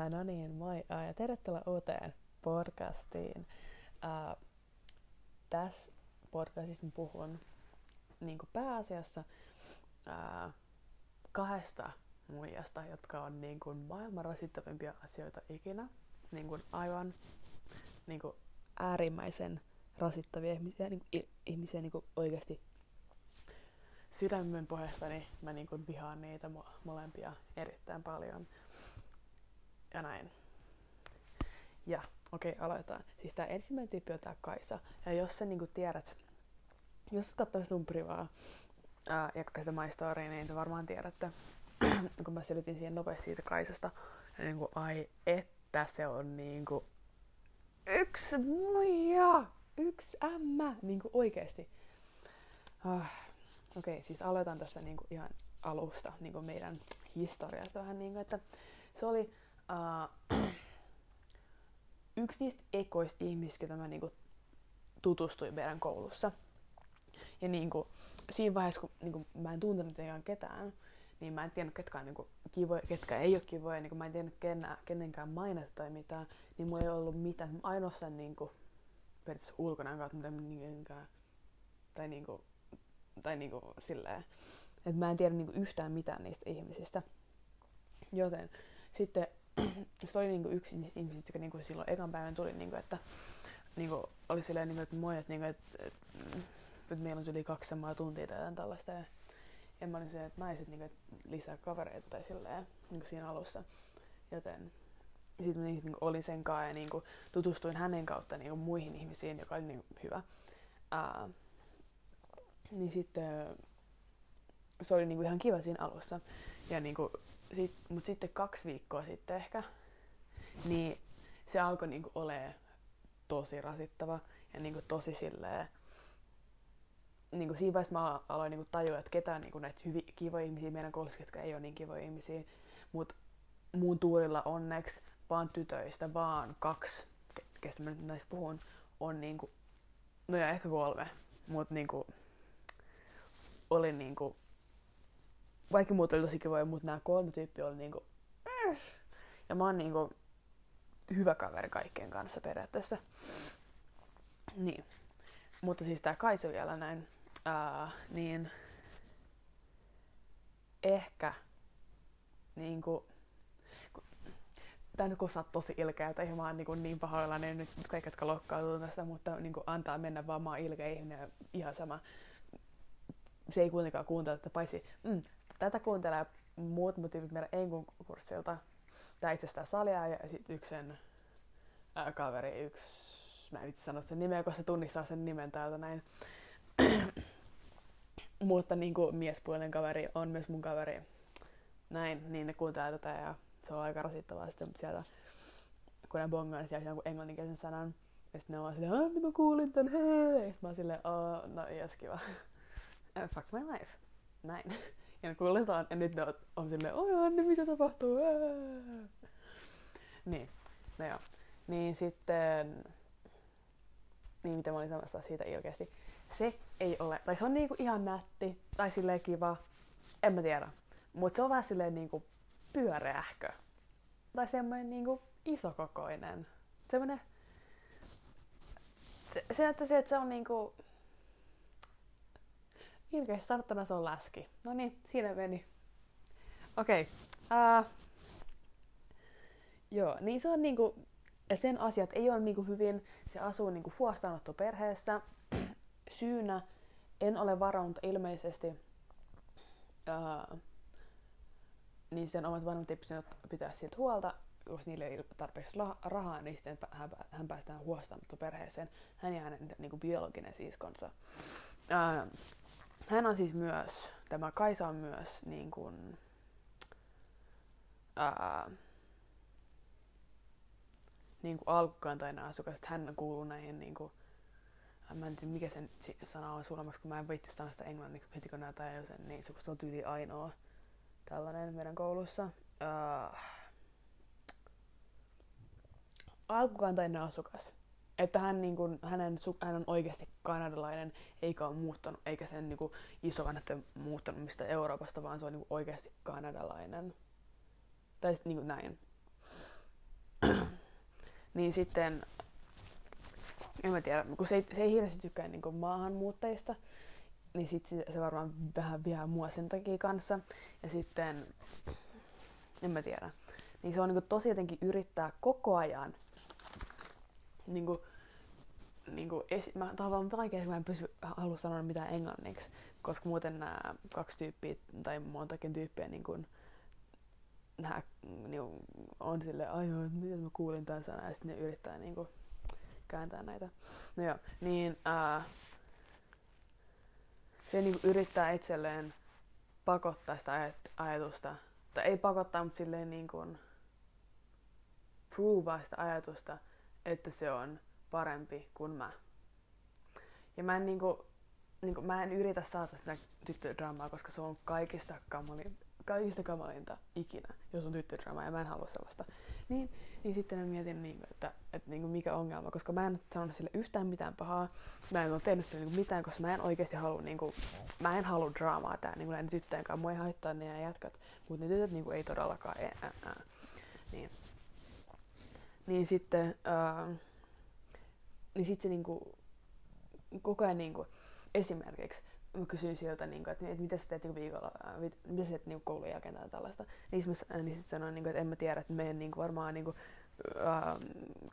Ää, no niin, moi ää, ja tervetuloa uuteen podcastiin. Ää, tässä podcastissa puhun niin pääasiassa ää, kahdesta muijasta, jotka on niin kuin maailman rasittavimpia asioita ikinä. Niin kuin aivan niin kuin äärimmäisen rasittavia ihmisiä, niin kuin, ihmisiä niin kuin oikeasti sydämen pohjasta, niin mä niin kuin vihaan niitä mo- molempia erittäin paljon ja näin. Ja okei, okay, aloitetaan. Siis tää ensimmäinen tyyppi on tää Kaisa. Ja jos sä niinku tiedät, jos sä katsoo sitä privaa ää, ja sitä My Story, niin te varmaan tiedätte, kun mä selitin siihen nopeasti siitä Kaisasta. Ja niinku, ai että se on niinku yksi muija, yksi ämmä, niinku oikeesti. Ah, okei, okay, siis aloitan tästä niinku ihan alusta, niinku meidän historiasta vähän niinku, että se oli uh, yksi niistä ekoista ihmisistä, ketä mä niinku tutustuin meidän koulussa. Ja niinku, siinä vaiheessa, kun niinku, mä en tuntenut ihan ketään, niin mä en tiennyt, ketkä, on, niinku, kivoja, ketkä ei ole kivoja, niinku, mä en tiennyt kenä, kenenkään mainetta tai mitään, niin mulla ei ollut mitään. Ainoastaan niinku, periaatteessa ulkonaan kautta, mitä niinkään, tai niinku, tai niinku silleen, että mä en tiedä niinku yhtään mitään niistä ihmisistä. Joten sitten se oli niinku yksi niistä ihmisistä, joka niinku silloin ekan päivän tuli, niinku, että niinku, oli silleen, niinku, että moi, että, niinku, että, että, että meillä on yli kaksi samaa tuntia tai tällaista. Ja, ja mä olin se, että naiset niinku, että lisää kavereita tai silleen, niinku siinä alussa. Joten sitten niinku, olin sen kanssa ja niinku, tutustuin hänen kautta niinku, muihin ihmisiin, joka oli niinku, hyvä. Ää, niin sitten se oli niinku, ihan kiva siinä alussa. Ja niinku, sit, mut sitten kaksi viikkoa sitten ehkä, niin se alkoi niinku olemaan tosi rasittava ja niinku tosi silleen, niinku siinä vaiheessa mä aloin niinku tajua, että ketään niinku näitä hyviä, kivoja ihmisiä meidän koulussa, ketkä ei ole niin kivoja ihmisiä, mutta mun tuurilla onneksi vaan tytöistä, vaan kaksi, kestä mä nyt näistä puhun, on niinku, no ja ehkä kolme, mutta niinku, oli niinku vaikka muut oli tosi kivoja, mutta nämä kolme tyyppiä oli niinku... Äh. Ja mä oon niinku hyvä kaveri kaikkien kanssa periaatteessa. Niin. Mutta siis tää Kaisa vielä näin, ää, niin ehkä niinku tää nyt kuulostaa tosi ilkeältä, ihan mä oon niin, niin pahoillani nyt kaikki, jotka lokkautuu tästä, mutta niin kuin antaa mennä vaan, mä oon ilkeä ihminen, ihan sama. Se ei kuitenkaan kuuntele, että paitsi, mm, tätä kuuntelee muut mun tyypit meidän Enkun kurssilta. Tää itse asiassa salia ja sitten yksi sen ää, kaveri, yksi, mä en itse sano sen nimeä, koska se tunnistaa sen nimen täältä näin. Mutta niin kuin miespuolinen kaveri on myös mun kaveri. Näin, niin ne kuuntelee tätä ja se on aika rasittavaa sitten sieltä, kun ne bongaa sieltä jonkun englanninkielisen sanan. Ja sitten ne on silleen, aah, niin mä kuulin tän, hei. Ja sitten mä oon silleen, oh, no jes kiva. Fuck my life. Näin ja ne kuuletaan, ja nyt ne on, on silleen, oi Anni, mitä tapahtuu? Ää! Niin, no joo. Niin sitten, niin mitä mä olin sanomassa siitä ilkeästi. Se ei ole, tai se on niinku ihan nätti, tai silleen kiva, en mä tiedä. Mutta se on vähän silleen niinku pyöreähkö. Tai semmoinen niinku isokokoinen. Semmoinen, se, se näyttää että se on niinku, Ilkeästi sanottuna se on läski. No niin, siinä meni. Okei. Okay. Uh, joo, niin se on niinku, sen asiat ei ole niinku hyvin, se asuu niinku huostaanottoperheessä. Syynä en ole varannut ilmeisesti, uh, niin sen omat vanhemmat pystynyt pitää siitä huolta, jos niille ei tarpeeksi rahaa, niin sitten hän, päästään huostaanottoperheeseen. Hän ja hänen niin kuin biologinen siskonsa. Uh, hän on siis myös, tämä Kaisa on myös niin kuin, ää, niin kuin alkukantainen asukas, että hän kuuluu näihin niin kuin, mä en tiedä mikä sen sana on suomeksi, kun mä en viitti sanoa sitä englanniksi heti kun näitä tajuu sen, niin se on tyyli ainoa tällainen meidän koulussa. Uh, alkukantainen asukas että hän, niin kuin, hänen, hän on oikeasti kanadalainen, eikä ole muuttanut, eikä sen niin kuin, isovanhemmat muuttanut mistä Euroopasta, vaan se on niin kuin, oikeasti kanadalainen. Tai sitten niin kuin näin. niin sitten, en mä tiedä, kun se ei, se ei hirveästi tykkää niin maahanmuuttajista, niin sit se, varmaan vähän vihaa mua sen takia kanssa. Ja sitten, en mä tiedä, niin se on niin tosi jotenkin yrittää koko ajan niin kuin, niin kuin esi- mä tavallaan vaikea, mä en pysy halua sanoa mitään englanniksi, koska muuten nämä kaksi tyyppiä tai montakin tyyppiä niin kuin, nää, niin on sille ai joo, miten mä kuulin tämän sanan, ja sitten ne yrittää niin kuin, kääntää näitä. No joo, niin ää, se niin kuin, yrittää itselleen pakottaa sitä aj- ajatusta, tai ei pakottaa, mutta silleen niin kuin, sitä ajatusta, että se on parempi kuin mä. Ja mä en, niinku, niinku, mä en yritä saada sitä tyttödraamaa, koska se on kaikista, kamalin, kaikista kamalinta ikinä, jos on tyttödraamaa, ja mä en halua sellaista. Niin, niin sitten mä mietin, niinku, että, että niinku, mikä ongelma, koska mä en sanonut sille yhtään mitään pahaa. Mä en ole tehnyt sille niinku, mitään, koska mä en oikeasti halua, niinku, mä en halua draamaa tää niinku, näiden tyttöjen kanssa. Mua ei haittaa ne jätkät, mutta ne tytöt niinku, ei todellakaan. Ei, ää. Niin. niin sitten, ää, niin sitten se niinku, koko ajan niinku, esimerkiksi mä kysyin siltä, niinku, että, että mitä sä teet niinku, viikolla, ää, mitä sä teet niinku, koulun jälkeen tai tällaista. Niin sitten niin sit sanoin, niinku, että en mä tiedä, että menen niinku, varmaan niinku, ää,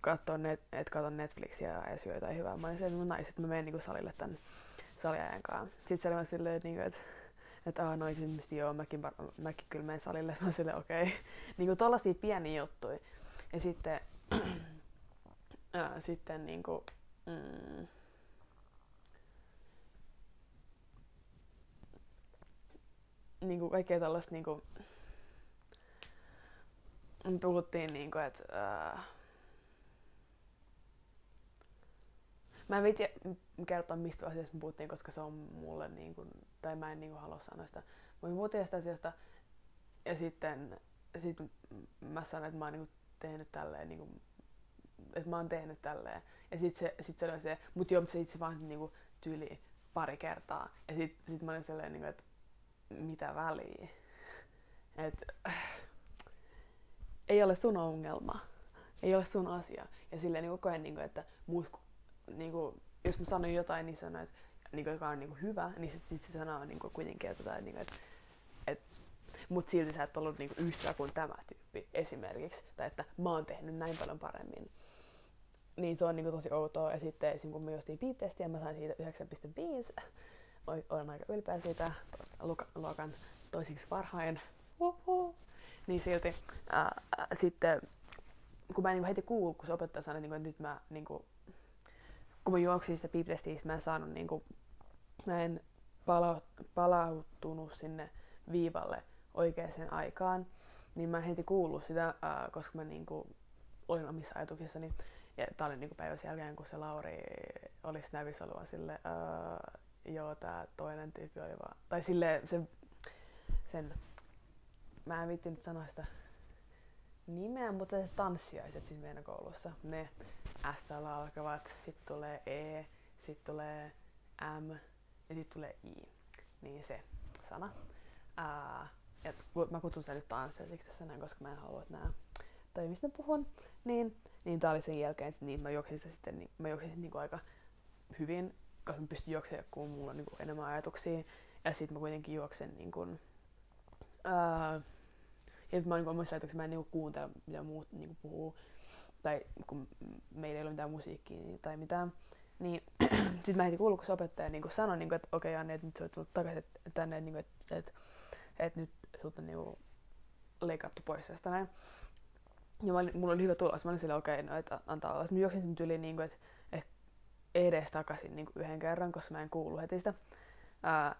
katsoa net, et katon Netflixiä ja syö jotain hyvää. Mä olin se, että mun naiset, mä menen niinku, salille tän saliajan kanssa. Sitten se oli silleen, että, niinku, että että aah, no ilmeisesti joo, mäkin, mäkin kyllä menen salille. Mä sille okei. Okay. niinku tollasia pieniä juttuja. Ja sitten, ää, sitten niinku, mm, niinku kaikkea tällaista niinku, me puhuttiin niinku, että ää, Mä en viitti kertoa, mistä asiasta me puhuttiin, koska se on mulle, niin kuin, tai mä en niin kuin, halua sanoa sitä. Me puhuttiin asiasta, ja sitten sit mä sanoin, että mä oon niin kuin, tehnyt tälleen, niin kuin, että mä oon tehnyt tälleen. Ja sitten se, sit se oli se, mutta joo, se itse vaan niin kuin, tyyli pari kertaa. Ja sitten sit mä olin silleen, niin kuin, että mitä väliä. Et, äh, ei ole sun ongelma. Ei ole sun asia. Ja silleen niin koko ajan, niin kuin, että muut niin kuin, jos mä sanon jotain, niin sanon, että niin kuin, joka on niin kuin, hyvä, niin sitten sit se sanoo niin kuin, kuitenkin, että, että, niin että, että mutta silti sä et ollut niin kuin, yhtä kuin tämä tyyppi esimerkiksi, tai että mä oon tehnyt näin paljon paremmin. Niin se on niin kuin, tosi outoa. Ja sitten esim. kun me jostiin ja mä sain siitä 9.5. Olen aika ylpeä siitä luokan toisiksi parhain. Uhuh. Niin silti ää, sitten, kun mä en niin heti kuulu, kun se opettaja sanoi, niin kuin, että nyt mä niin kuin, kun mä juoksin sitä piiplestiistä, mä en saanut niinku, mä en pala- palautunut sinne viivalle oikeaan aikaan, niin mä en heti kuullut sitä, ää, koska mä niinku olin omissa ajatuksissani. Ja tää oli niinku päivän jälkeen, kun se Lauri oli Snapissa ollut sille, ää, joo, tää toinen tyyppi oli vaan, tai sille se, sen, mä en viittinyt sanoa sitä nimeä, mutta se tanssiaiset siis meidän koulussa, ne S alkavat, sitten tulee E, sitten tulee M ja sitten tulee I. Niin se sana. Ää, ja mä kutsun sitä nyt tanssiaisiksi tässä näin, koska mä en halua, että nämä tai mistä puhun. Niin, niin tää oli sen jälkeen, että niin mä juoksin sitä sitten, niin, mä juoksin niin aika hyvin, koska mä pystyn juoksemaan, kun mulla on niin kuin enemmän ajatuksia. Ja sitten mä kuitenkin juoksen niin kuin, ää, ja mä oon omissa ajatuksissa, mä en niinku kuuntele, mitä muut niinku puhuu. Tai kun meillä ei ole mitään musiikkia niin, tai mitään. Niin sit mä heti kuullut, kun se opettaja niinku sanoi, niinku, että okei okay, Anni, että nyt sä oot tullut takaisin tänne, niinku, että et, et nyt sut on niinku leikattu pois tästä näin. Ja mä olin, mulla oli hyvä tulos. Mä olin silleen, okei, okay, no, että antaa olla. Sitten mä juoksin sen yli, niinku, että et edes takaisin niinku yhden kerran, koska mä en kuullut heti sitä. Ää,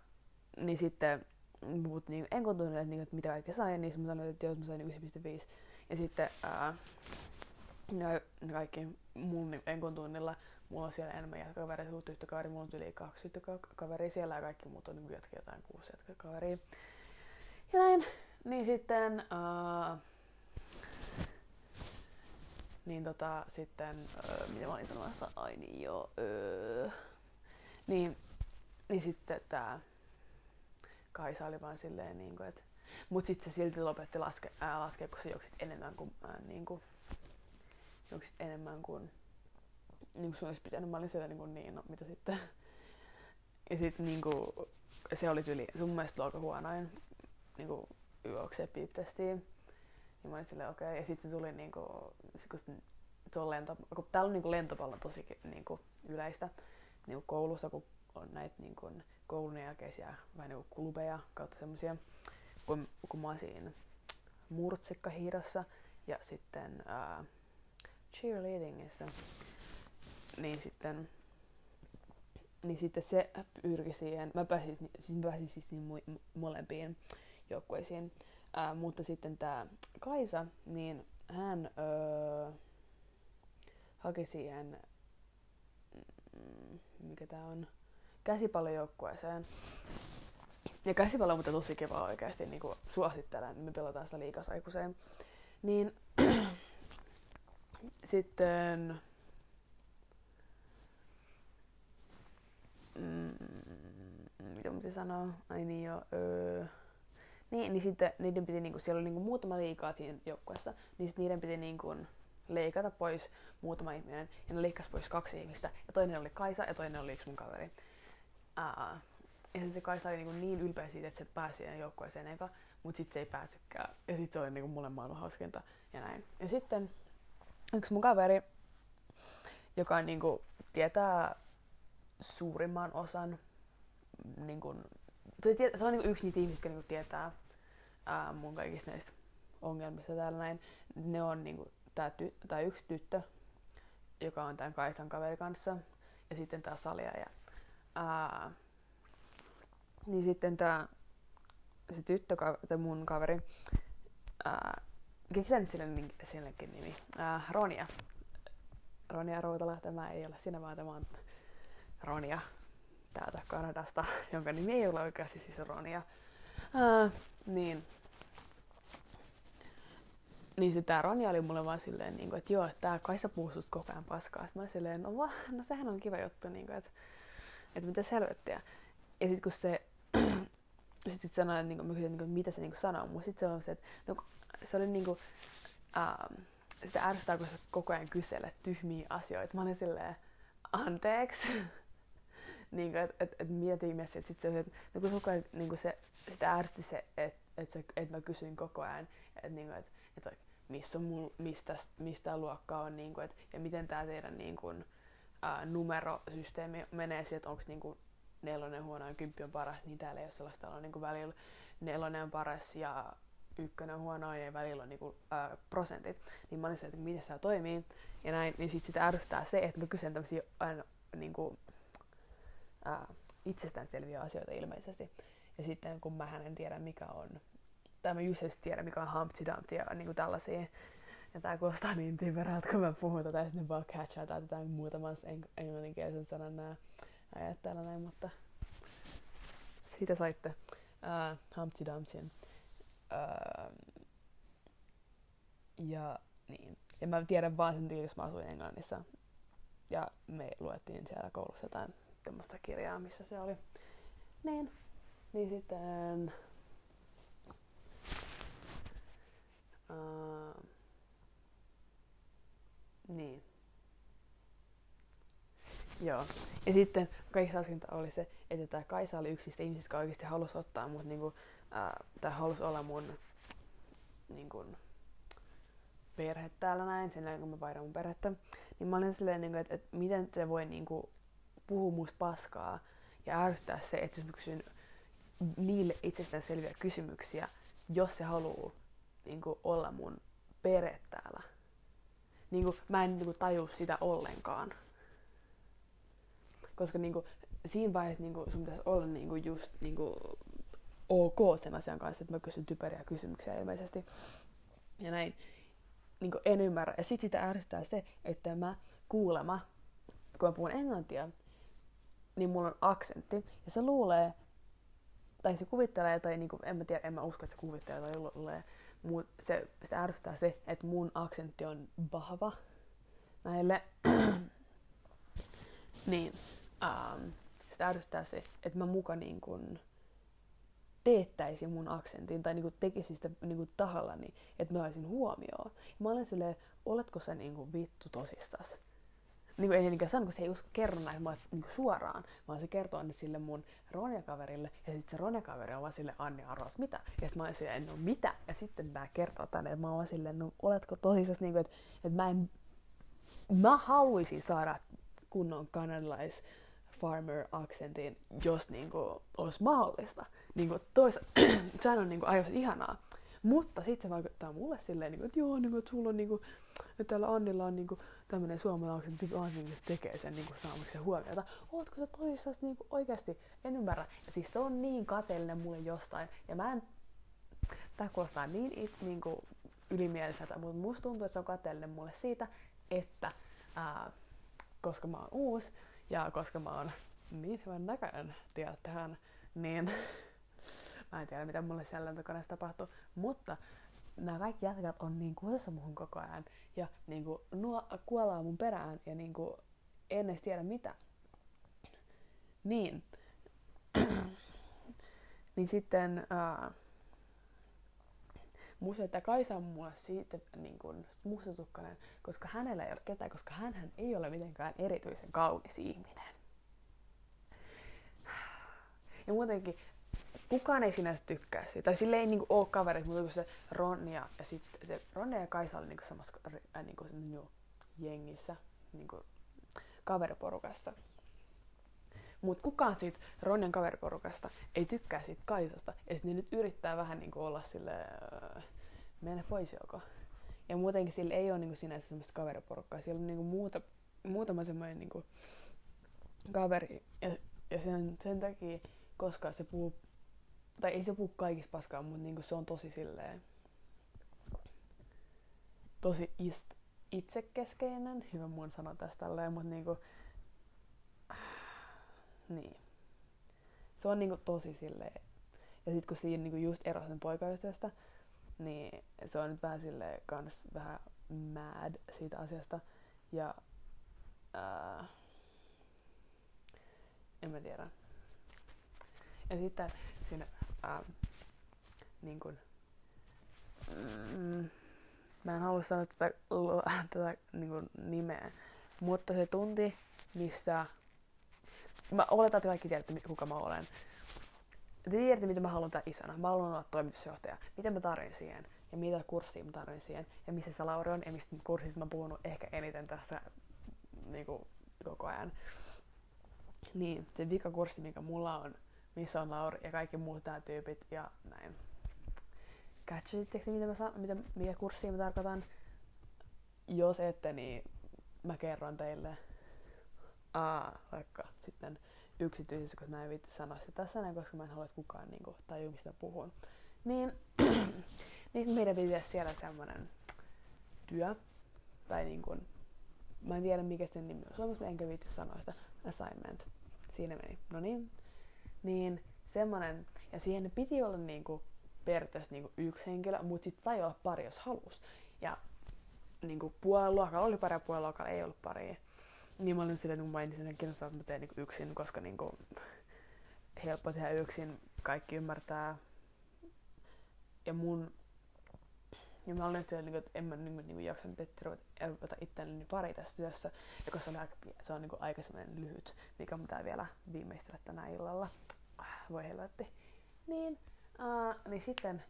niin sitten mut niin, en tunnille, että, niin, että mitä kaikkea sain, niin mä sanoin, että joo, mä sain 1,5. Ja sitten ää, ne, ne kaikki mun niin, enkon tunnilla, mulla on siellä enemmän jätkäkavereita, suut yhtä kaveri, mulla on yli kaksi yhtä kaveria siellä ja kaikki muut on niin jotain kuusi jätkäkaveria. Ja näin, niin sitten ää, niin tota sitten, öö, mitä mä olin sanomassa, ai niin joo, öö, niin, niin sitten tää, Kaisa oli vaan silleen, niin kuin, että... Mut sitten se silti lopetti laske, ää, laskea, kun se juoksit enemmän kuin, ää, niin kuin, onko sit enemmän kuin niin kuin sun olisi pitänyt. Mä olin siellä niin, kuin, niin no mitä sitten. Ja sitten niin kuin, se oli yli sun mielestä aika huonoin niin kuin yökseen piiptestiin. Ja mä olin silleen okei. Okay. Ja sitten tuli niin kuin, kun se on lento, kun täällä on niin kuin lentopallo tosi niin kuin yleistä niin kuin koulussa, kun on näitä niin kuin koulun jälkeisiä vähän niin kuin klubeja kautta semmoisia, kun, kun mä oon siinä ja sitten ää, cheerleadingissa, niin sitten niin sitten se pyrki siihen, mä pääsin, siis mä pääsin siis niin molempiin joukkueisiin, ää, mutta sitten tämä Kaisa, niin hän öö, haki siihen, mm, mikä tää on, käsipallojoukkueeseen. Ja käsipallo on mutta tosi kiva oikeasti, niin kuin suosittelen, me pelataan sitä liikasaikuiseen. Niin sitten mm, mitä mä sanoa? Ai niin jo. Öö. Niin, niin sitten niiden piti, niinku, siellä oli niinku muutama liikaa siinä joukkueessa, niin sitten niiden piti niinku, leikata pois muutama ihminen, ja ne leikkasi pois kaksi ihmistä, ja toinen oli Kaisa, ja toinen oli yksi mun kaveri. Ää, ja sitten se Kaisa oli niin, niin ylpeä siitä, että se pääsi siihen joukkueeseen eka, mutta sitten se ei päässytkään. Ja sitten se oli niin mulle maailman hauskinta ja näin. Ja sitten yksi mun kaveri, joka niin kuin, tietää suurimman osan, niin kuin, se, se on niin kuin yksi niitä ihmisiä, jotka niin kuin, tietää ää, mun kaikista näistä ongelmista täällä näin. Ne on niin kuin, tää, ty, tää yksi tyttö, joka on tämän Kaisan kaveri kanssa, ja sitten tää Salia ja ää, niin sitten tää, se tyttö, tai mun kaveri, ää, nyt sille, sillekin nimi, ää, Ronia. Ronia Routala, tämä ei ole sinä, vaan tämä on Ronia täältä Kanadasta, jonka nimi ei ole oikeasti siis Ronia. Ää, niin, niin se tää Ronja oli mulle vaan silleen, niin kuin, että joo, että tää Kaisa puhuu koko ajan paskaa. Sitten mä olin silleen, no, va, no sehän on kiva juttu, niin kuin, että että mitä helvettiä. Ja sitten kun se sitten sanoi, että, niin kysyin, niin mitä se niin sanoo, mutta sitten se oli se, että no, se oli niin kuin, ähm, sitä ärsyttää, kun sä koko ajan kyselet tyhmiä asioita. Mä olin silleen, anteeksi. niin kuin, että et, et mietin ihmeessä, että sitten se, että no, kun koko ajan niin kuin se, sitä ärsytti se, että et, et, et mä kysyin koko ajan, että niin kuin, et, et, missä on mul, mistä, mistä on, niin kuin, et, ja miten tämä teidän niin kuin, ää, numerosysteemi menee siihen, että onko niinku nelonen huono ja kymppi on paras, niin täällä ei ole sellaista on niinku välillä nelonen on paras ja ykkönen huono ja välillä on niinku, ää, prosentit. Niin mä olin että miten se toimii. Ja näin, niin sit sitä ärsyttää se, että mä kysyn tämmöisiä aina niinku, ää, itsestäänselviä asioita ilmeisesti. Ja sitten kun mä en tiedä mikä on, tai mä just tiedä mikä on Humpty Dumpty ja niinku tällaisia, ja tää kuulostaa niin typerältä, kun mä puhun tätä, ja sitten vaan catchaa tätä muutaman eng- englanninkielisen sanan nää ajat täällä näin, mutta siitä saitte uh, Humpty Dumptyn. Uh, ja niin. Ja mä tiedän vaan sen jos mä asuin Englannissa. Ja me luettiin siellä koulussa jotain tämmöistä kirjaa, missä se oli. Niin. Niin sitten... Uh, niin. Joo. Ja sitten kaikista hauskinta oli se, että tämä Kaisa oli yksi ihmisistä, jotka oikeasti halusi ottaa mut niinku, ää, tai halusi olla mun niinku, perhe täällä näin, sen jälkeen kun mä vaihdan mun perhettä. Niin mä olin silleen, niinku, että, että miten se voi niinku, puhua musta paskaa ja ärsyttää se, että jos mä kysyn niille itsestään selviä kysymyksiä, jos se haluaa niinku, olla mun perhe täällä niin kuin, mä en niin kuin, taju sitä ollenkaan. Koska niin kuin, siinä vaiheessa niin kuin, sun pitäisi olla niin kuin, just niin kuin, ok sen asian kanssa, että mä kysyn typeriä kysymyksiä ilmeisesti. Ja näin niin kuin, en ymmärrä. Ja sit sitä ärsyttää se, että mä kuulema, kun mä puhun englantia, niin mulla on aksentti. Ja se luulee, tai se kuvittelee, tai niin kuin, en mä tiedä, en mä usko, että se kuvittelee tai luulee, mun, se, sitä ärsyttää se, että mun aksentti on vahva näille. niin, um, sitä ärsyttää se, että mä muka niin kun teettäisi mun aksentin tai niinku tekisi sitä niinku tahallani, että mä olisin huomioon. Ja mä olen silleen, oletko sä niinku vittu tosissas? Niin ei niinkään sano, kun se ei usko kerro näin mä niinku suoraan, vaan se kertoo ne sille mun Ronja-kaverille, ja sitten se Ronja-kaveri on vaan sille, Anni arvas mitä? Ja mä olin silleen, no mitä? Ja sitten mä kertoo tänne, että mä oon silleen, no oletko tosissas, niinku, että, että mä en, mä haluaisin saada kunnon kanadalais farmer aksentin, jos niinku olisi mahdollista. Niinku tois, sehän on niinku aivan ihanaa. Mutta sitten se vaikuttaa mulle silleen, niinku, että joo, niinku, että sulla on niinku, että täällä Annilla on niinku tämmönen suomalainen aksentti, vaan niinku, tekee sen niinku saamaksi huomiota. Ootko sä tosissaan niinku oikeasti? En ymmärrä. Ja siis se on niin kateellinen mulle jostain. Ja mä en, tää kuulostaa niin it, niinku ylimieliseltä, mutta musta tuntuu, että se on kateellinen mulle siitä, että ää, koska mä oon uusi ja koska mä oon niin hyvän näköinen, tiedättehän, niin mä en tiedä mitä mulle siellä lentokoneessa tapahtuu, mutta nämä kaikki jätkät on niin kusessa muhun koko ajan ja niin kuin, nuo kuolaa mun perään ja niin kuin, en edes tiedä mitä. Niin. niin sitten uh, että Kaisa on mulle siitä niin kuin, mustatukkainen, koska hänellä ei ole ketään, koska hän ei ole mitenkään erityisen kaunis ihminen. Ja muutenkin kukaan ei sinänsä tykkää siitä. Tai sille ei niinku ole kaverit, mutta se Ronja ja sitten se Ronja ja Kaisa oli niinku samassa äh, niinku, niinku, jengissä, niinku, kaveriporukassa. Mutta kukaan siitä Ronjan kaveriporukasta ei tykkää siitä Kaisasta. Ja sitten ne nyt yrittää vähän niinku olla sille äh, pois joko. Ja muutenkin sillä ei ole niinku sinänsä semmoista kaveriporukkaa. Siellä on niinku muuta, muutama semmoinen niinku kaveri. Ja, ja sen, sen takia, koska se puhuu tai ei se puhu kaikista paskaa, mutta niinku se on tosi silleen, tosi ist, itsekeskeinen, hyvä mun sanoa tästä tälleen, mutta niinku, niin. Se on niinku tosi silleen, ja sit kun siinä niinku just erosi sen poikaystävästä, niin se on nyt vähän silleen kans vähän mad siitä asiasta. Ja ää, en mä tiedä. Ja sitten siinä ää, niin kuin, mm, mä en halua sanoa tätä, tätä niin kuin nimeä, mutta se tunti, missä mä oletan, että kaikki tiedätte, kuka mä olen. Te tiedätte, mitä mä haluan tää isänä. Mä haluan olla toimitusjohtaja. Miten mä tarvin siihen? Ja mitä kurssia mä tarvin siihen? Ja missä se Lauri on? Ja mistä kurssista mä puhunut ehkä eniten tässä niin kuin, koko ajan. Niin, se vikakurssi, mikä mulla on, missä on Lauri ja kaikki muut tää tyypit ja näin. Catchasitteko mitä, mä sa- mitä, mikä kurssia mä tarkoitan? Jos ette, niin mä kerron teille Aa, vaikka sitten yksityisessä, koska mä en viitti sanoa sitä tässä näin, koska mä en halua, että kukaan niin tajua, mistä puhun. Niin, niin meidän pitäisi siellä semmonen työ, tai niin kuin, mä en tiedä mikä sen nimi on suomeksi, enkä viitti sanoa sitä, assignment. Siinä meni. No niin, niin semmonen, ja siihen piti olla niinku periaatteessa niinku yksi henkilö, mutta sitten sai olla pari, jos halus. Ja niinku puolen luokalla oli pari ja puolen luokalla ei ollut pari. Niin mä olin silleen, kun mä ensin kiinnostaa, että mä teen niinku yksin, koska niinku helppo tehdä yksin, kaikki ymmärtää. Ja mun ja mä olin silleen, että en mä niin, niin jaksanut ruveta itselleni pari tässä työssä. Ja koska se, oli aika, se on niin aika lyhyt, mikä pitää vielä viimeistellä tänä illalla. Ah, voi helvetti. Niin, uh, niin sitten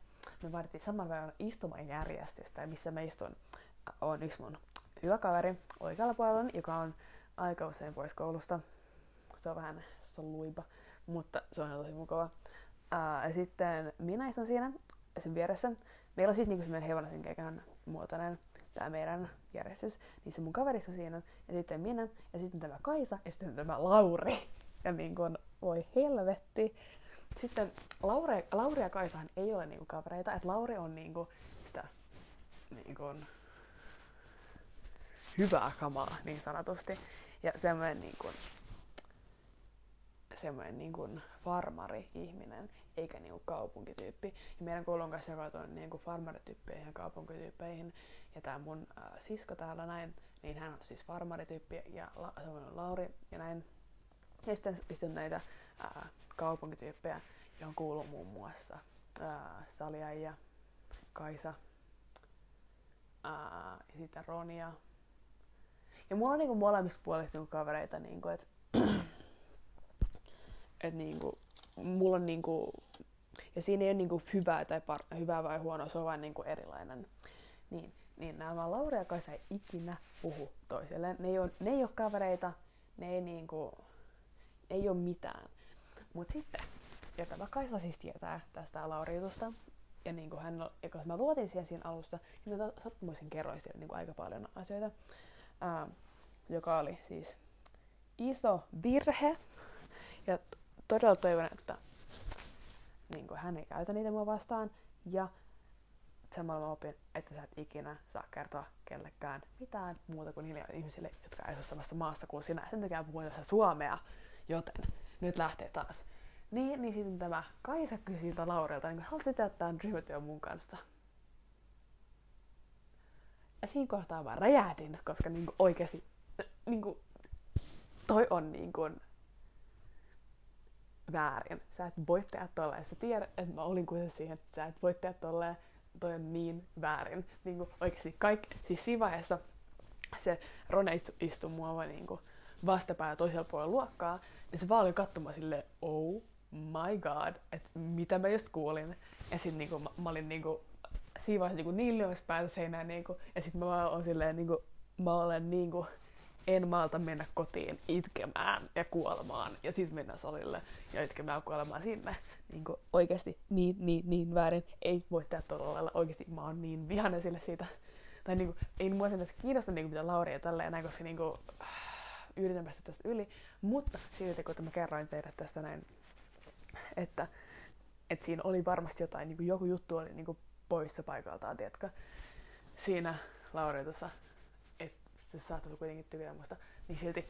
me vaadittiin saman verran istumajärjestystä, missä mä istun on yksi mun hyvä kaveri oikealla puolella, joka on aika usein pois koulusta. Se on vähän soluipa, mutta se on tosi mukava. Uh, ja sitten minä istun siinä sen vieressä Meillä on siis niinku semmoinen hevonen keikan muotoinen tämä meidän järjestys, niin se mun kaverissa siinä, ja sitten minä, ja sitten tämä Kaisa, ja sitten tämä Lauri. Ja niin kuin, voi helvetti. Sitten Lauri, Lauri ja Kaisahan ei ole niinku kavereita, että Lauri on niinku sitä niinku, hyvää kamaa niin sanotusti. Ja semmoinen niinku, semmoinen niinku farmari-ihminen eikä niinku kaupunkityyppi. Ja meidän koulu on kanssa jakautunut niinku farmarityyppeihin ja kaupunkityyppeihin. Ja tämä mun äh, sisko täällä näin, niin hän on siis farmarityyppi ja la, se on Lauri ja näin. Ja sitten, sitten näitä äh, kaupunkityyppejä. johon kuuluu muun muassa ää, Salia ja Kaisa ää, ja sitten Ronia. Ja mulla on niinku molemmista puolista niinku kavereita, niinku, että et niinku, mulla on niinku, ja siinä ei ole niinku hyvää tai par- hyvää vai huonoa, se on vain niinku erilainen. Niin, niin nämä Laura ja Kaisa ei ikinä puhu toisilleen. Ne ei ole, ne ei ole kavereita, ne ei niinku, ei ole mitään. Mut sitten, ja tämä Kaisa siis tietää tästä Lauriutusta, ja niin kuin hän, ja koska mä luotin siihen siinä alussa, niin mä sattumoisin kerroin siellä niin kuin aika paljon asioita, ää, joka oli siis iso virhe, ja todella toivon, että niin kuin hän ei käytä niitä mua vastaan, ja samalla mä opin, että sä et ikinä saa kertoa kellekään mitään muuta kuin niille ihmisille, jotka ei samassa maassa kuin sinä. Sen takia puhun tässä suomea, joten nyt lähtee taas. Niin, niin sitten tämä Kaisa kysyi Laurelta, niin haluaisit tehdä ryhmätyön mun kanssa? Ja siinä kohtaa mä räjähdin, koska niin oikeasti niin kuin, toi on niin kuin, väärin. Sä et voi tehdä tolleen. Sä tiedät, että mä olin kuitenkin siihen, että sä et voi tehdä tolleen. Toi on niin väärin. Niin kuin, oikeasti kaikki, siis siinä vaiheessa se Rone istui, istui mua niin kuin, vastapäällä toisella puolella luokkaa, niin se vaan oli katsomaan silleen, oh my god, että mitä mä just kuulin. Ja sit niinku, mä, mä olin niinku, vaiheessa niinku niin lyömässä päätä seinään, niinku, ja sit mä vaan olen silleen, niinku, mä olen niinku, en maalta mennä kotiin itkemään ja kuolemaan ja sitten mennä salille ja itkemään ja kuolemaan sinne. Niin oikeasti niin, niin, niin väärin. Ei voi tehdä tuolla lailla. Oikeasti mä oon niin vihainen sille siitä. Tai niin kuin, ei mua sen kiinnosta niin mitä Lauri ja tälleen näin, koska niin kuin, yritän päästä tästä yli. Mutta silti kun mä kerroin teille tästä näin, että, että siinä oli varmasti jotain, niin kuin joku juttu oli niin kuin poissa paikaltaan, tiedätkö? Siinä Lauri tuossa se saattoi kuitenkin tykätä musta, niin silti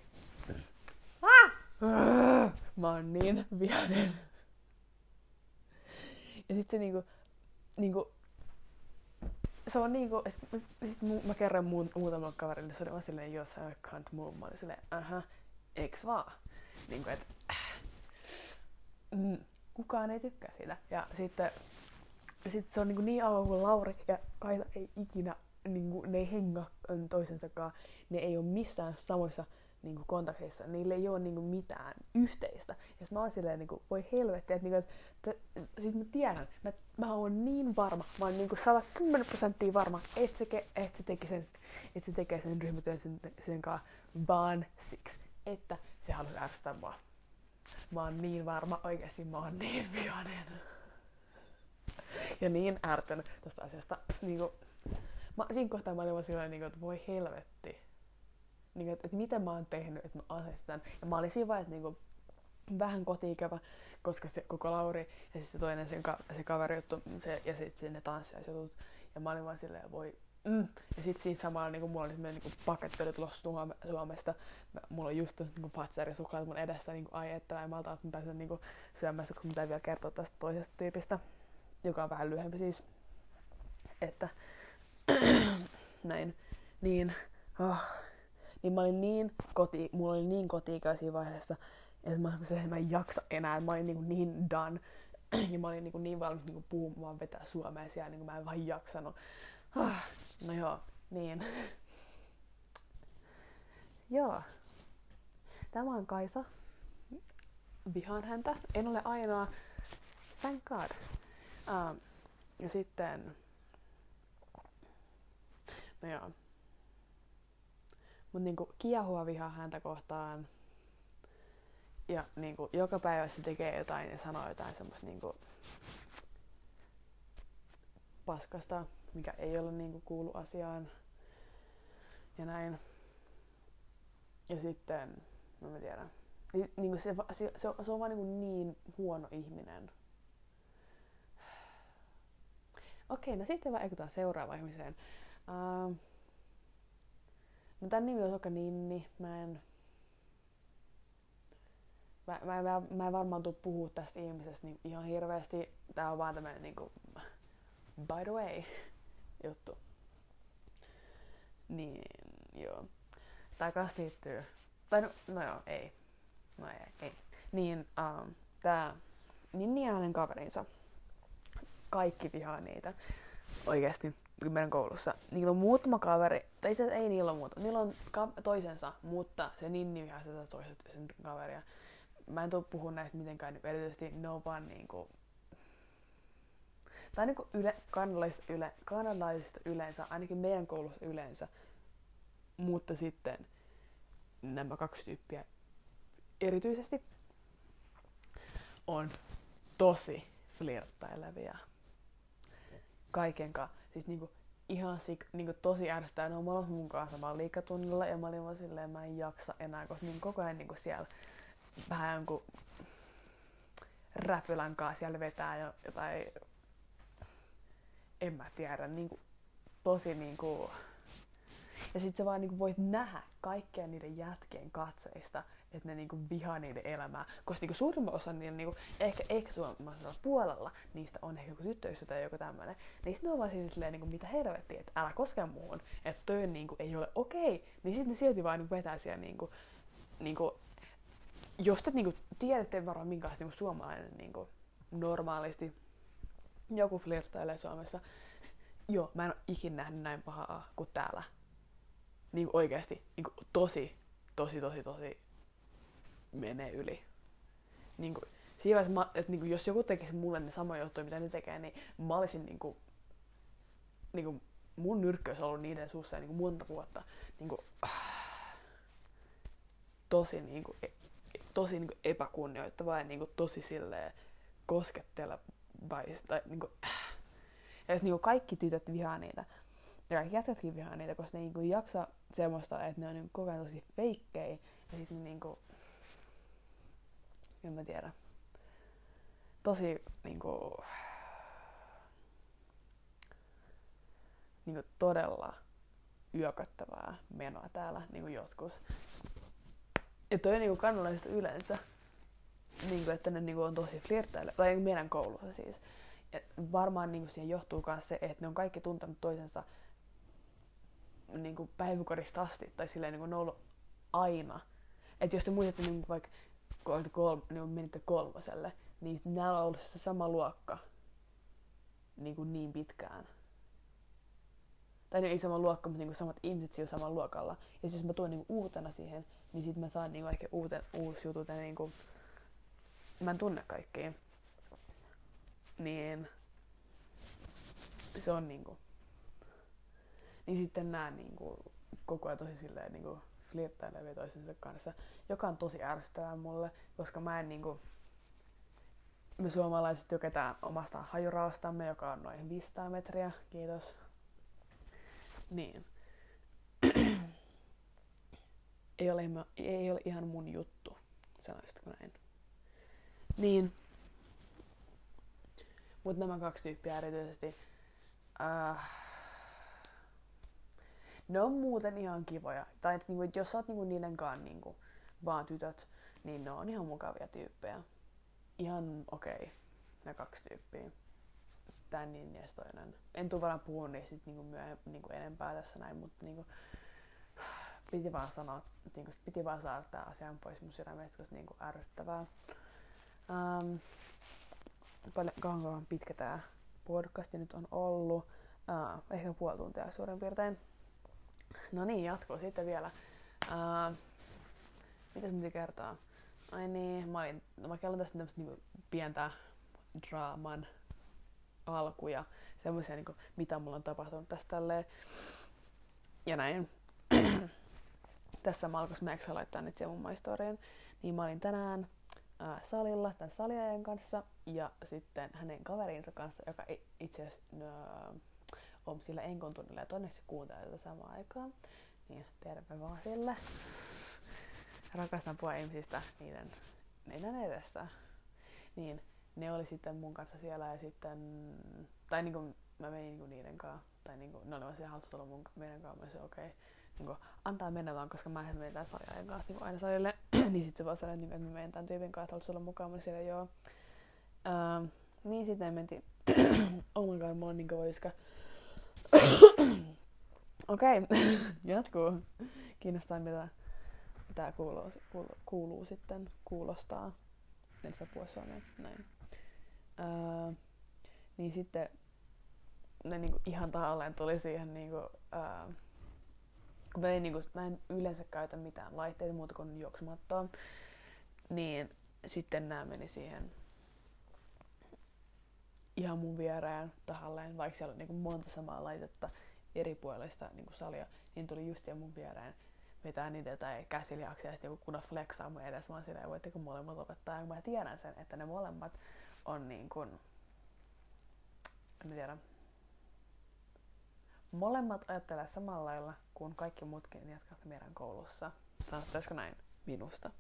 ah! mä oon niin vihainen. Ja sit se niinku, niinku se on niinku, sit, sit mä kerroin muun, muutamalle kaverille, se oli vaan silleen, jos I can't move. Mä olin silleen, aha, eiks vaan? Niinku, et, äh, mm, kukaan ei tykkää siitä. Ja sitten sit se on niinku niin avoin kuin Lauri ja Kaisa ei ikinä niin kuin, ne ei henga toisensa kanssa, ne ei ole missään samoissa niin kuin, kontakteissa, niille ei ole niin kuin, mitään yhteistä. Ja mä oon silleen, niin kuin, voi helvetti, että, niin kuin, että sit mä tiedän, mä, mä oon niin varma, mä oon niin kuin 110 prosenttia varma, että se, että se, tekee sen, että se tekee sen ryhmätyön sen, sen kanssa vaan siksi, että se haluaa ärsyttää mua. Mä oon niin varma, oikeasti mä oon niin vihainen. Ja niin ärtynyt tästä asiasta. Niin kuin, mä, siinä kohtaa mä olin vaan silleen, niin kuin, että voi helvetti. Niin että, että mitä mä oon tehnyt, että mä asetan. Ja mä olin siinä vaiheessa niin kuin, vähän kotiikävä, koska se koko Lauri ja sitten toinen sen ka- se kaveri juttu, se, ja sitten sinne tanssiaisjutut. Ja mä olin vaan silleen, voi Mm. Ja sitten siitä samalla niin mulla oli semmoinen niin paketti oli tulossa Suomesta. Mä, mulla on just niin patseri suklaat mun edessä niin ai että mä en malta, että mä pääsen niin syömässä, kun mitä vielä kertoa tästä toisesta tyypistä, joka on vähän lyhyempi siis. Että näin, niin, oh, niin mä olin niin koti, mulla oli niin kotiikäisiä vaiheessa, että mä, että mä en jaksa enää, mä olin niin, niin done. ja mä olin niin, niin valmis niin puhumaan vetää suomea siellä, niin mä en vaan jaksanut. Oh, no joo, niin. joo. Tämä on Kaisa. Vihaan häntä. En ole ainoa. Thank God. Um, ja sitten No joo. Mut niinku kiehua vihaa häntä kohtaan. Ja niinku joka päivä se tekee jotain ja sanoo jotain semmoista niinku paskasta, mikä ei ole niinku kuulu asiaan. Ja näin. Ja sitten, no mä tiedän. Ni, niinku se, se, se, on, se on vaan niinku niin huono ihminen. Okei, no sitten vaikutaan seuraava ihmiseen. Uh, no tän nimi on Soka Ninni. Mä en... Mä, mä, mä, mä en varmaan tuu puhua tästä ihmisestä niin ihan hirveästi. Tää on vaan tämmönen niinku by the way juttu. Niin, joo. Tää kas liittyy... Tai no, no joo, ei. No ei, ei. Niin, um, tää Ninni ja hänen kaverinsa, kaikki vihaa niitä. Oikeesti, meidän koulussa. Niillä on muutama kaveri, tai itse ei niillä ole muuta. Niillä on ka- toisensa, mutta se Ninni vihaa sitä toiset sen kaveria. Mä en tuu puhua näistä mitenkään niin erityisesti, ne on vaan niinku tai niinku yle, kanadalaisista, yle, kanadalaisista yleensä, ainakin meidän koulussa yleensä, mutta sitten nämä kaksi tyyppiä erityisesti on tosi flirttailevia. Kaikenkaan. Siis niinku ihan sik, niinku tosi ärsyttää. Ne on molemmat mun kanssa vaan liikatunnilla ja mä olin vaan silleen, mä en jaksa enää, koska niin koko ajan niinku siellä vähän jonkun räpylän kanssa siellä vetää jo jotain, en mä tiedä, niinku tosi niinku ja sit sä vaan niinku voit nähdä kaikkea niiden jätkeen katseista, että ne niinku vihaa niiden elämää. Koska niinku suurimman osa niillä, niinku, ehkä, ehkä suomalaisella puolella, niistä on ehkä joku tyttöystävä tai joku tämmönen. Niin ne on vaan siis silleen, niinku, mitä helvettiä, että älä koske muuhun, että toi niinku, ei ole okei. Okay. Niin sitten ne silti vaan niinku, vetää siellä niinku, niinku, jos te niinku, tiedätte varmaan minkälaista niinku, suomalainen niinku, normaalisti joku flirttailee Suomessa, joo, mä en ole ikinä nähnyt näin pahaa kuin täällä niin oikeasti niin kuin tosi, tosi, tosi, tosi menee yli. Niin kuin, siinä vaiheessa, että niin kuin, jos joku tekisi mulle ne samoja juttuja, mitä ne tekee, niin mä olisin niin kuin, niin kuin, mun nyrkköys on ollut niiden suussa niin kuin monta vuotta. Niin kuin, tosi, niin kuin, e, tosi niin kuin epäkunnioittavaa ja niin kuin, tosi silleen kosketteleva. Tai, niin kuin, ja niin kuin kaikki tytöt vihaa niitä. Ja kaikki jätkätkin vihaa niitä, koska ne niinku jaksa semmoista, että ne on niinku koko ajan tosi feikkejä. Ja sitten ne niinku... En mä tiedä. Tosi niinku... Niinku todella yököttävää menoa täällä niinku joskus. Ja toi niinku kannalaisista yleensä. Niinku, että ne niinku on tosi flirttaille. Tai meidän koulussa siis. Ja varmaan niinku siihen johtuu myös se, että ne on kaikki tuntenut toisensa niin kuin päiväkodista asti, tai silleen niin kuin ne on ollut aina. Että jos te muistatte niin vaikka kun kolm, niin menitte kolmoselle, niin nämä on ollut se sama luokka niin, kuin niin pitkään. Tai ei sama luokka, mutta niin kuin samat ihmiset sillä samalla luokalla. Ja siis jos mä tuon niin kuin uutena siihen, niin sitten mä saan niin kuin ehkä uuten, uusi jutut ja niin kuin, mä en tunne kaikkia. Niin se on niin kuin, niin sitten nämä niin kuin, koko ajan tosi silleen niin flirttailevia toisensa kanssa, joka on tosi ärsyttävää mulle, koska mä en niin kuin, me suomalaiset tykätään omasta hajuraustamme, joka on noin 500 metriä, kiitos. Niin. ei, ole, ei ole ihan mun juttu, sanoisitko näin. Niin. Mutta nämä kaksi tyyppiä erityisesti. Äh, ne on muuten ihan kivoja. Tai että niinku, jos sä oot niinku niiden kanssa niinku, vaan tytöt, niin ne on ihan mukavia tyyppejä. Ihan okei, okay, ne kaksi tyyppiä. Tää niin ja toinen. En tuu varmaan puhua niistä sit niinku myöhemmin niinku enempää tässä näin, mutta niinku, piti vaan sanoa, niinku, piti vaan saada tää asian pois mun sydämestä, koska niinku ärsyttävää. Paljon kauan pitkä tää podcasti nyt on ollut. Uh, ehkä puoli tuntia suurin piirtein. No niin, jatkuu sitten vielä. Uh, mitäs piti kertoa? Ai niin, mä, olin, no mä kerron tästä tämmöistä niinku pientä draaman alkuja. Semmoisia, niinku, mitä mulla on tapahtunut tästä tälleen. Ja näin. Tässä Malkos Max laittaa nyt siihen mun maistorian. Niin mä olin tänään äh, salilla tämän saliajan kanssa ja sitten hänen kaverinsa kanssa, joka itse asiassa on sillä Enkon tunnilla ja tonne se kuuntelee tätä samaan aikaan. Niin terve vaan sille. Rakastan puhua ihmisistä niiden, niiden edessä. Niin ne oli sitten mun kanssa siellä ja sitten, tai niinku mä menin niinku niiden kanssa, tai niinku, ne olivat siellä haltuulla mun, meidän kanssa, mä okei, okay, niinku, antaa mennä vaan, koska mä en mene tämän sarjan kanssa niinku aina salille, niin sitten se vaan sanoi, että mä menen tämän tyypin kanssa, että olla mukaan, mä siellä joo. Ähm, niin sitten mentiin, oh my god, mulla on niin kova yskä. Okei, okay. jatkuu. Kiinnostaa mitä tämä kuuluu, kuuluu, kuuluu sitten, kuulostaa. En saa puhua suomea. Näin. Ää, niin sitten ne niinku ihan tahalleen tuli siihen niinku, ää, kun mä en, niinku, mä en yleensä käytä mitään laitteita muuta kuin juoksumattoa, niin sitten nämä meni siihen ihan mun viereen tahalleen, vaikka siellä on niinku monta samaa laitetta eri puolista niinku salia, niin tuli just mun viereen vetää niitä jotain käsilihaksia ja sitten joku kunnon flexaa mun edes. Oon silleen, voitteko molemmat opettaa. Ja mä tiedän sen, että ne molemmat on niin kuin, en tiedä, molemmat ajattelee samalla lailla kuin kaikki muutkin, jotka meidän koulussa. Sanottaisiko näin minusta?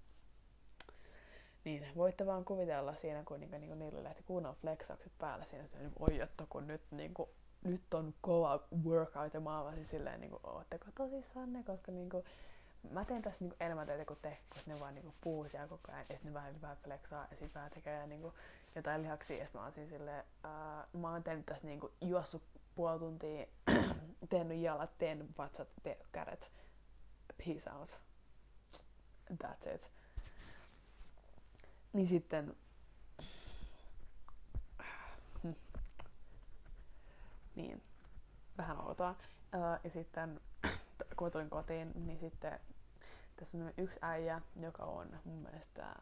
Niin, voitte vaan kuvitella siinä, kun niinku, niinku, niillä lähti kunnon flexaukset päällä siinä, että niinku, oi kun nyt, niinku, nyt on kova workout ja mä oon silleen, niinku, ootteko tosissanne, koska niinku, mä teen tässä niinku enemmän töitä kuin te, koska ne vaan niinku puhuu siellä koko ajan, ja sitten ne vähän, vähän flexaa, ja sitten vähän tekee niinku jotain lihaksia, ja sitten mä oon siinä silleen, uh, mä oon tehnyt tässä niinku juossut puoli tuntia, tehnyt jalat, tehnyt vatsat, tehnyt kädet, peace out. That's it. Niin sitten hmm. niin, vähän outoa. Ja sitten kun tulin kotiin, niin sitten tässä on yksi äijä, joka on mun mielestä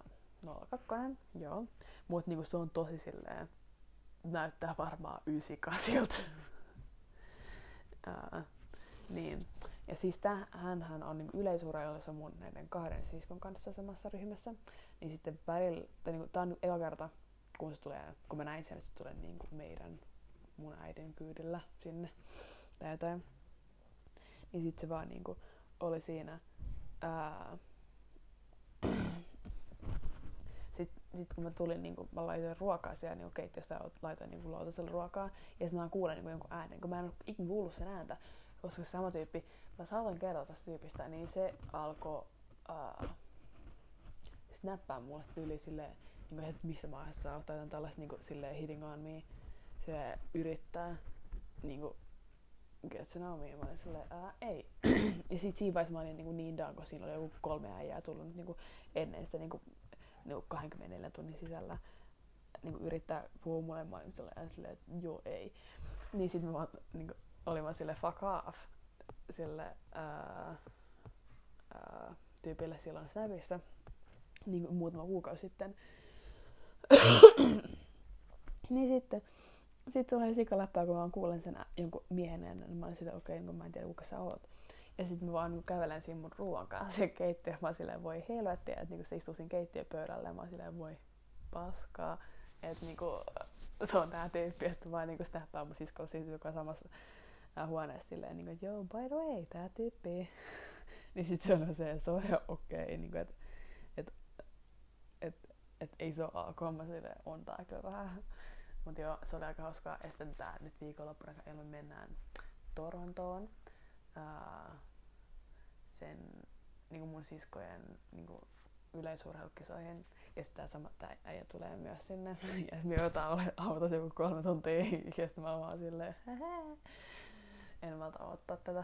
02, joo. Mutta niinku se on tosi silleen, näyttää varmaan 98 uh, niin. Ja siis täh, hän, on yleisurheilussa mun näiden kahden siskon kanssa samassa ryhmässä. Niin sitten välillä, tai niinku, tää on eka kerta, kun se tulee, kun mä näin sen, että se tulee niinku meidän, mun äidin kyydillä sinne tai jotain. Niin sit se vaan niinku oli siinä ää, sitten sit kun mä tulin, niin kun mä laitoin ruokaa siellä niin keittiöstä ja laitoin niin lautaselle ruokaa, ja sitten mä kuulen niin jonkun äänen, kun mä en ole ikinä kuullut sen ääntä, koska se sama tyyppi, mä saatoin kertoa tästä tyypistä, niin se alkoi snappaa mulle tyyli silleen, niin kuin, että missä sä oot, tai tällaista niin kuin, silleen hitting on me, se yrittää niin kuin, get to know me. Ja mä olin silleen, ää, ei. ja sit siinä vaiheessa mä olin niin, niin down, kun siinä oli joku kolme äijää tullut niin kuin ennen sitä niin kuin, niin kuin 24 tunnin sisällä niin kuin yrittää puhua mulle. Mä olin silleen, silleen että joo ei. Niin sit mä vaan, niin kuin, olin vaan silleen fuck off sille ää, ää, tyypille silloin Snapissa niin kuin muutama kuukausi sitten. niin sitten sitten tulee sikaläppää, kun mä kuulen sen jonkun miehen ennen, niin mä olin silleen, okei, okay, niin mä en tiedä kuka sä oot. Ja sitten mä vaan niin kävelen siinä mun ruoan kanssa se keittiö, mä oon silleen, voi helvettiä, että niin se istuu siinä keittiöpöydällä ja mä oon silleen, voi paskaa. Että niin kuin, se on tää tyyppi, että vaan niin snappaa mun siskolla siitä, joka on samassa huoneessa silleen, niin kuin, joo, by the way, tää tyyppi. niin sit se on se, se on okei, okay, niin että et, et, ei se ole ok, mä silleen, on tää kyllä vähän mutta joo, se oli aika hauskaa. Ja sitten tää nyt viikonloppuna, kun me mennään Torontoon ää, sen niin mun siskojen niin yleisurheilukisoihin. Ja sitten tää sama tää äijä tulee myös sinne. Ja me joudutaan autossa joku kolme tuntia. Ja sitten mä vaan silleen, en malta ottaa tätä.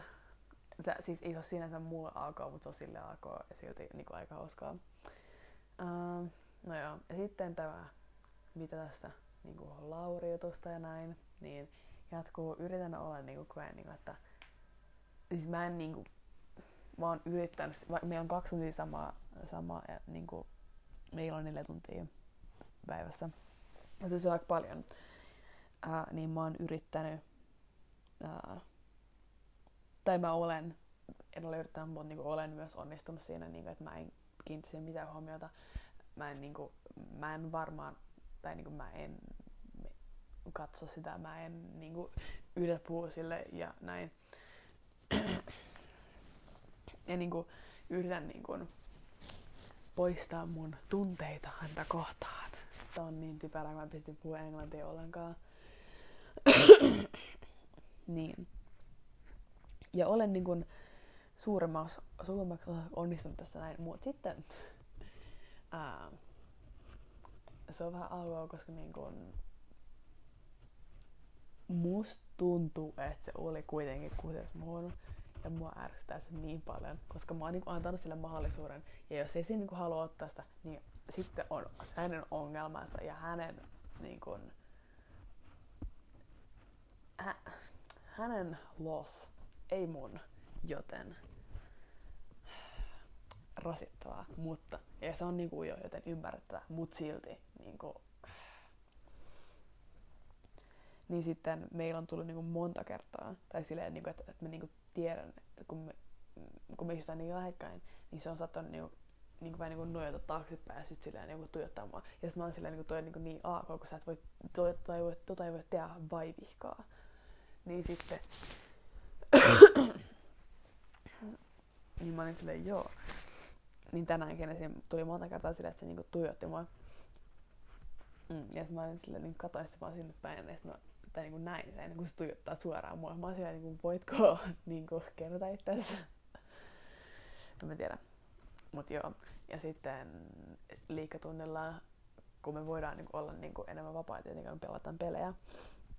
Tää, siis ei se ole sinänsä mulle AK, mutta se on sille AK ja silti niin kuin aika hauskaa. Uh, no joo, ja sitten tämä, mitä tästä niin kuin ja näin, niin jatkuu, yritän olla niin kuin koen, niin kuin, että siis mä en niin kuin, mä oon yrittänyt, meillä on kaksi tuntia samaa, sama, ja niin kuin, meillä on neljä tuntia päivässä, mutta se on aika paljon, ää, niin mä oon yrittänyt, ää, tai mä olen, en ole yrittänyt, mutta niin kuin olen myös onnistunut siinä, niin kuin, että mä en kiinnittäisi mitään huomiota. Mä en, niin kuin, mä en varmaan tai niin kuin mä en katso sitä, mä en niin kuin yritä puhua sille ja näin. ja niin kuin yritän niin kuin poistaa mun tunteita häntä kohtaan. Tämä on niin typerä, mä pystyn puhua englantia ollenkaan. niin. Ja olen niin kuin suuremmaksi, suuremmaksi onnistunut tässä näin. Mutta sitten ää, se on vähän aluaa, koska niin kun, musta tuntuu, että se oli kuitenkin kuudes muun. Ja mua ärsyttää se niin paljon, koska mä oon niin antanut sille mahdollisuuden. Ja jos ei se niin halua ottaa sitä, niin sitten on hänen ongelmansa ja hänen niin kun, hä, hänen loss, ei mun, joten rasittavaa, mutta, ja se on niinku jo joten ymmärrettävää, mut silti niinku, niin sitten meillä on tullut niinku monta kertaa, tai silleen, niinku, että, että me niinku tiedän, kun me, kun me istutaan niin lähekkäin, niin se on saattanut niinku, niinku vähän niinku nojata taaksepäin ja sitten silleen niinku tuijottaa mua. Ja sitten mä oon silleen niinku toi niinku niin AK, kun sä et voi, toi, toi, toi, tota ei voi tehdä vaivihkaa. Niin sitten, niin mä olin silleen joo. Niin tänäänkin esim. tuli monta kertaa silleen, että se niinku tuijotti mua. Mm, ja sitten mä olin silleen, niin katoin sitten vaan sinne päin, ja sitten mä tai niin kuin näin sen, kun se tuijottaa suoraan mua. Mä oon siellä, niin kuin, voitko niin kuin, kerrota itsesi? en mä tiedä. Mut joo. Ja sitten liikatunnilla, kun me voidaan niin kuin, olla niin kuin, enemmän vapaita, niin kun pelataan pelejä.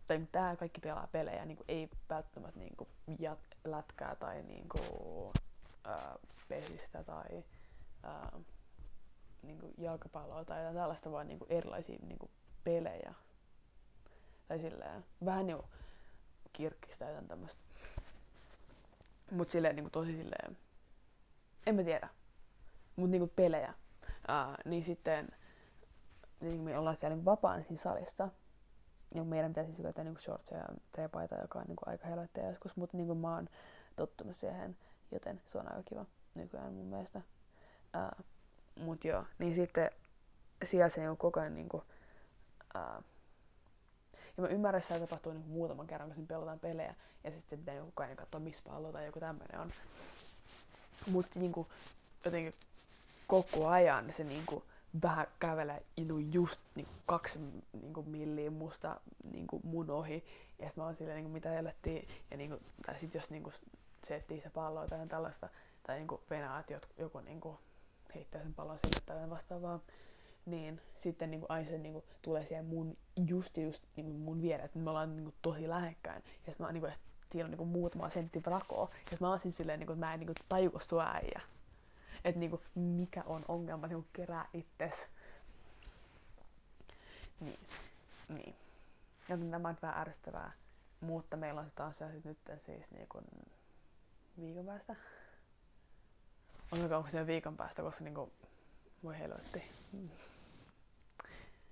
Tai niin tää kaikki pelaa pelejä, niin kuin, ei välttämättä niin kuin, jat, lätkää tai niin kuin, ää, pesistä tai ää, niin kuin, jalkapalloa tai jotain tällaista, vaan niin kuin, erilaisia niin kuin, pelejä tai silleen, vähän niinku kirkkistä jotain tämmöstä. Mut silleen niinku tosi silleen, en mä tiedä. Mut niinku pelejä. Uh, niin sitten niin me ollaan siellä niinku vapaan siinä salissa. Ja meidän pitäisi siis vetää niinku shortsia ja teepaita, joka on niinku aika helvettiä joskus, mutta niinku mä oon tottunut siihen, joten se on aika kiva nykyään mun mielestä. Uh, mut joo, niin sitten siellä se niinku koko ajan niinku, uh, ja mä ymmärrän, että se tapahtuu niin muutaman kerran, kun siinä pelataan pelejä. Ja sitten pitää joku kai katsoa, missä pallo tai joku tämmöinen on. Mutta niin jotenkin koko ajan se niin kuin, vähän kävelee just niin kuin, kaksi niin kuin, milliä musta niin kuin, mun ohi. Ja sitten mä oon silleen, niin kuin, mitä helvettiä. Ja niin kuin, tai sitten jos niin kuin, se etsii se pallo tai tällaista. Tai niin kuin, venää, että joku niin kuin, heittää sen pallon sille tai vastaavaa niin sitten niin kuin, aina se niin kuin, tulee siihen mun, just just niin kuin mun viereen, että me ollaan niin kuin, tosi lähekkäin. Ja sitten mä niin kuin, siellä on niin kuin, muutama sentti rakoa. Ja mä oon siis silleen, niin kuin, että mä en niin kuin, tajuko sua äijä. Että niin kuin, mikä on ongelma, niin kuin, kerää itses. Niin. niin. Joten tämä on vähän ärsyttävää. Mutta meillä on se taas nyt siis niin kuin, viikon päästä. Onko se viikon päästä, koska niin kuin, voi helvetti. Mm.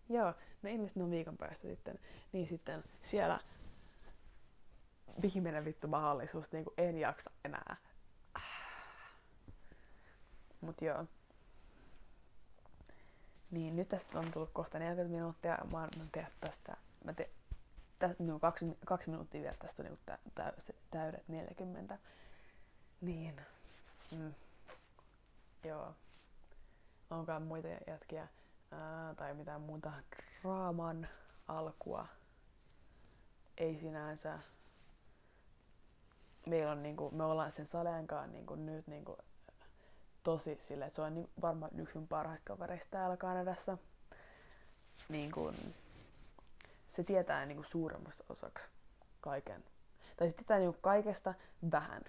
Joo, no ilmeisesti on viikon päästä sitten. Niin sitten siellä viimeinen vittu mahdollisuus, niin kuin en jaksa enää. Mut joo. Niin nyt tästä on tullut kohta 40 minuuttia. Mä oon tehdä tästä, mä te, tästä niin kaksi, kaksi minuuttia vielä tästä on niin tä, tä, täydet 40. Niin. Mm. Joo. Onkaan muita jätkiä ää, tai mitään muuta draaman alkua ei sinänsä. Meillä on niinku, me ollaan sen Saleenkaan niinku nyt niinku tosi sille, että se on niinku varmaan yksi mun parhaista kavereista täällä Kanadassa. Niinku, se tietää niinku suuremmasta osaksi kaiken. Tai se tietää niinku kaikesta vähän.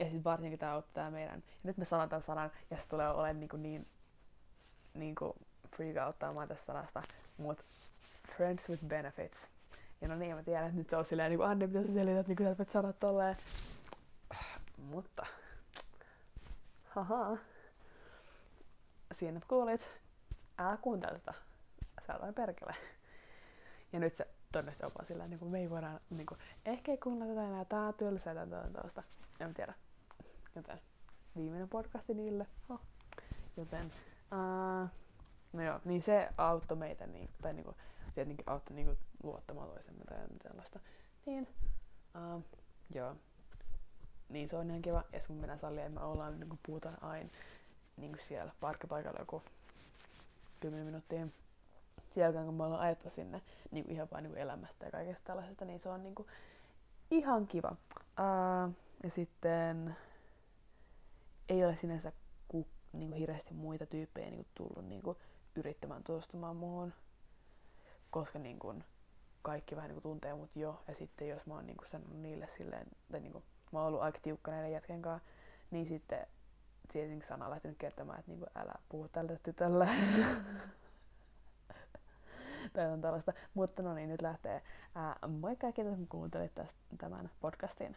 Ja sitten varsinkin tämä ottaa meidän. Ja nyt me sanotaan sanan ja se tulee olemaan niinku niin niinku freakouttaamaan tästä sanasta, mutta friends with benefits. Ja no niin, mä tiedän, että nyt se on silleen niinku Anne, mitä sä selität, niin kuin sä sanot tolleen. Mutta, haha. Siinä kuulit, älä kuuntele tätä. Olet perkele. Ja nyt se todennäköisesti jopa sillä niin kuin me ei voida, niin kuin, ehkä ei kuunnella tätä enää, tää on tylsää, on tällaista. En tiedä. Joten viimeinen podcasti niille. Oh. Joten Uh, no joo, niin se auttoi meitä, niin, tai niinku, tietenkin auttoi niinku, luottamaan toisemme tai tällaista. Niin, uh, joo. Niin se on ihan kiva. Ja kun mennään salliin, me ollaan niinku, puhutaan aina niinku siellä parkkipaikalla joku 10 minuuttia. Sen jälkeen, kun me ollaan ajettu sinne niinku, ihan vain niinku, elämästä ja kaikesta tällaisesta, niin se on niinku, ihan kiva. Uh, ja sitten ei ole sinänsä niin kuin hirveästi muita tyyppejä niin kuin tullut niin kuin yrittämään tutustumaan muuhun, koska niin kuin kaikki vähän niin kuin tuntee mut jo. Ja sitten jos mä oon niin kuin sanonut niille silleen, tai niin kuin, mä oon ollut aika tiukka näiden jätken kanssa, niin sitten tietenkin sana on lähtenyt kertomaan, että niin kuin, älä puhu tälle tytölle. tai on tällaista. Mutta no niin, nyt lähtee. Ää, moikka ja kiitos kun kuuntelit tästä, tämän podcastin.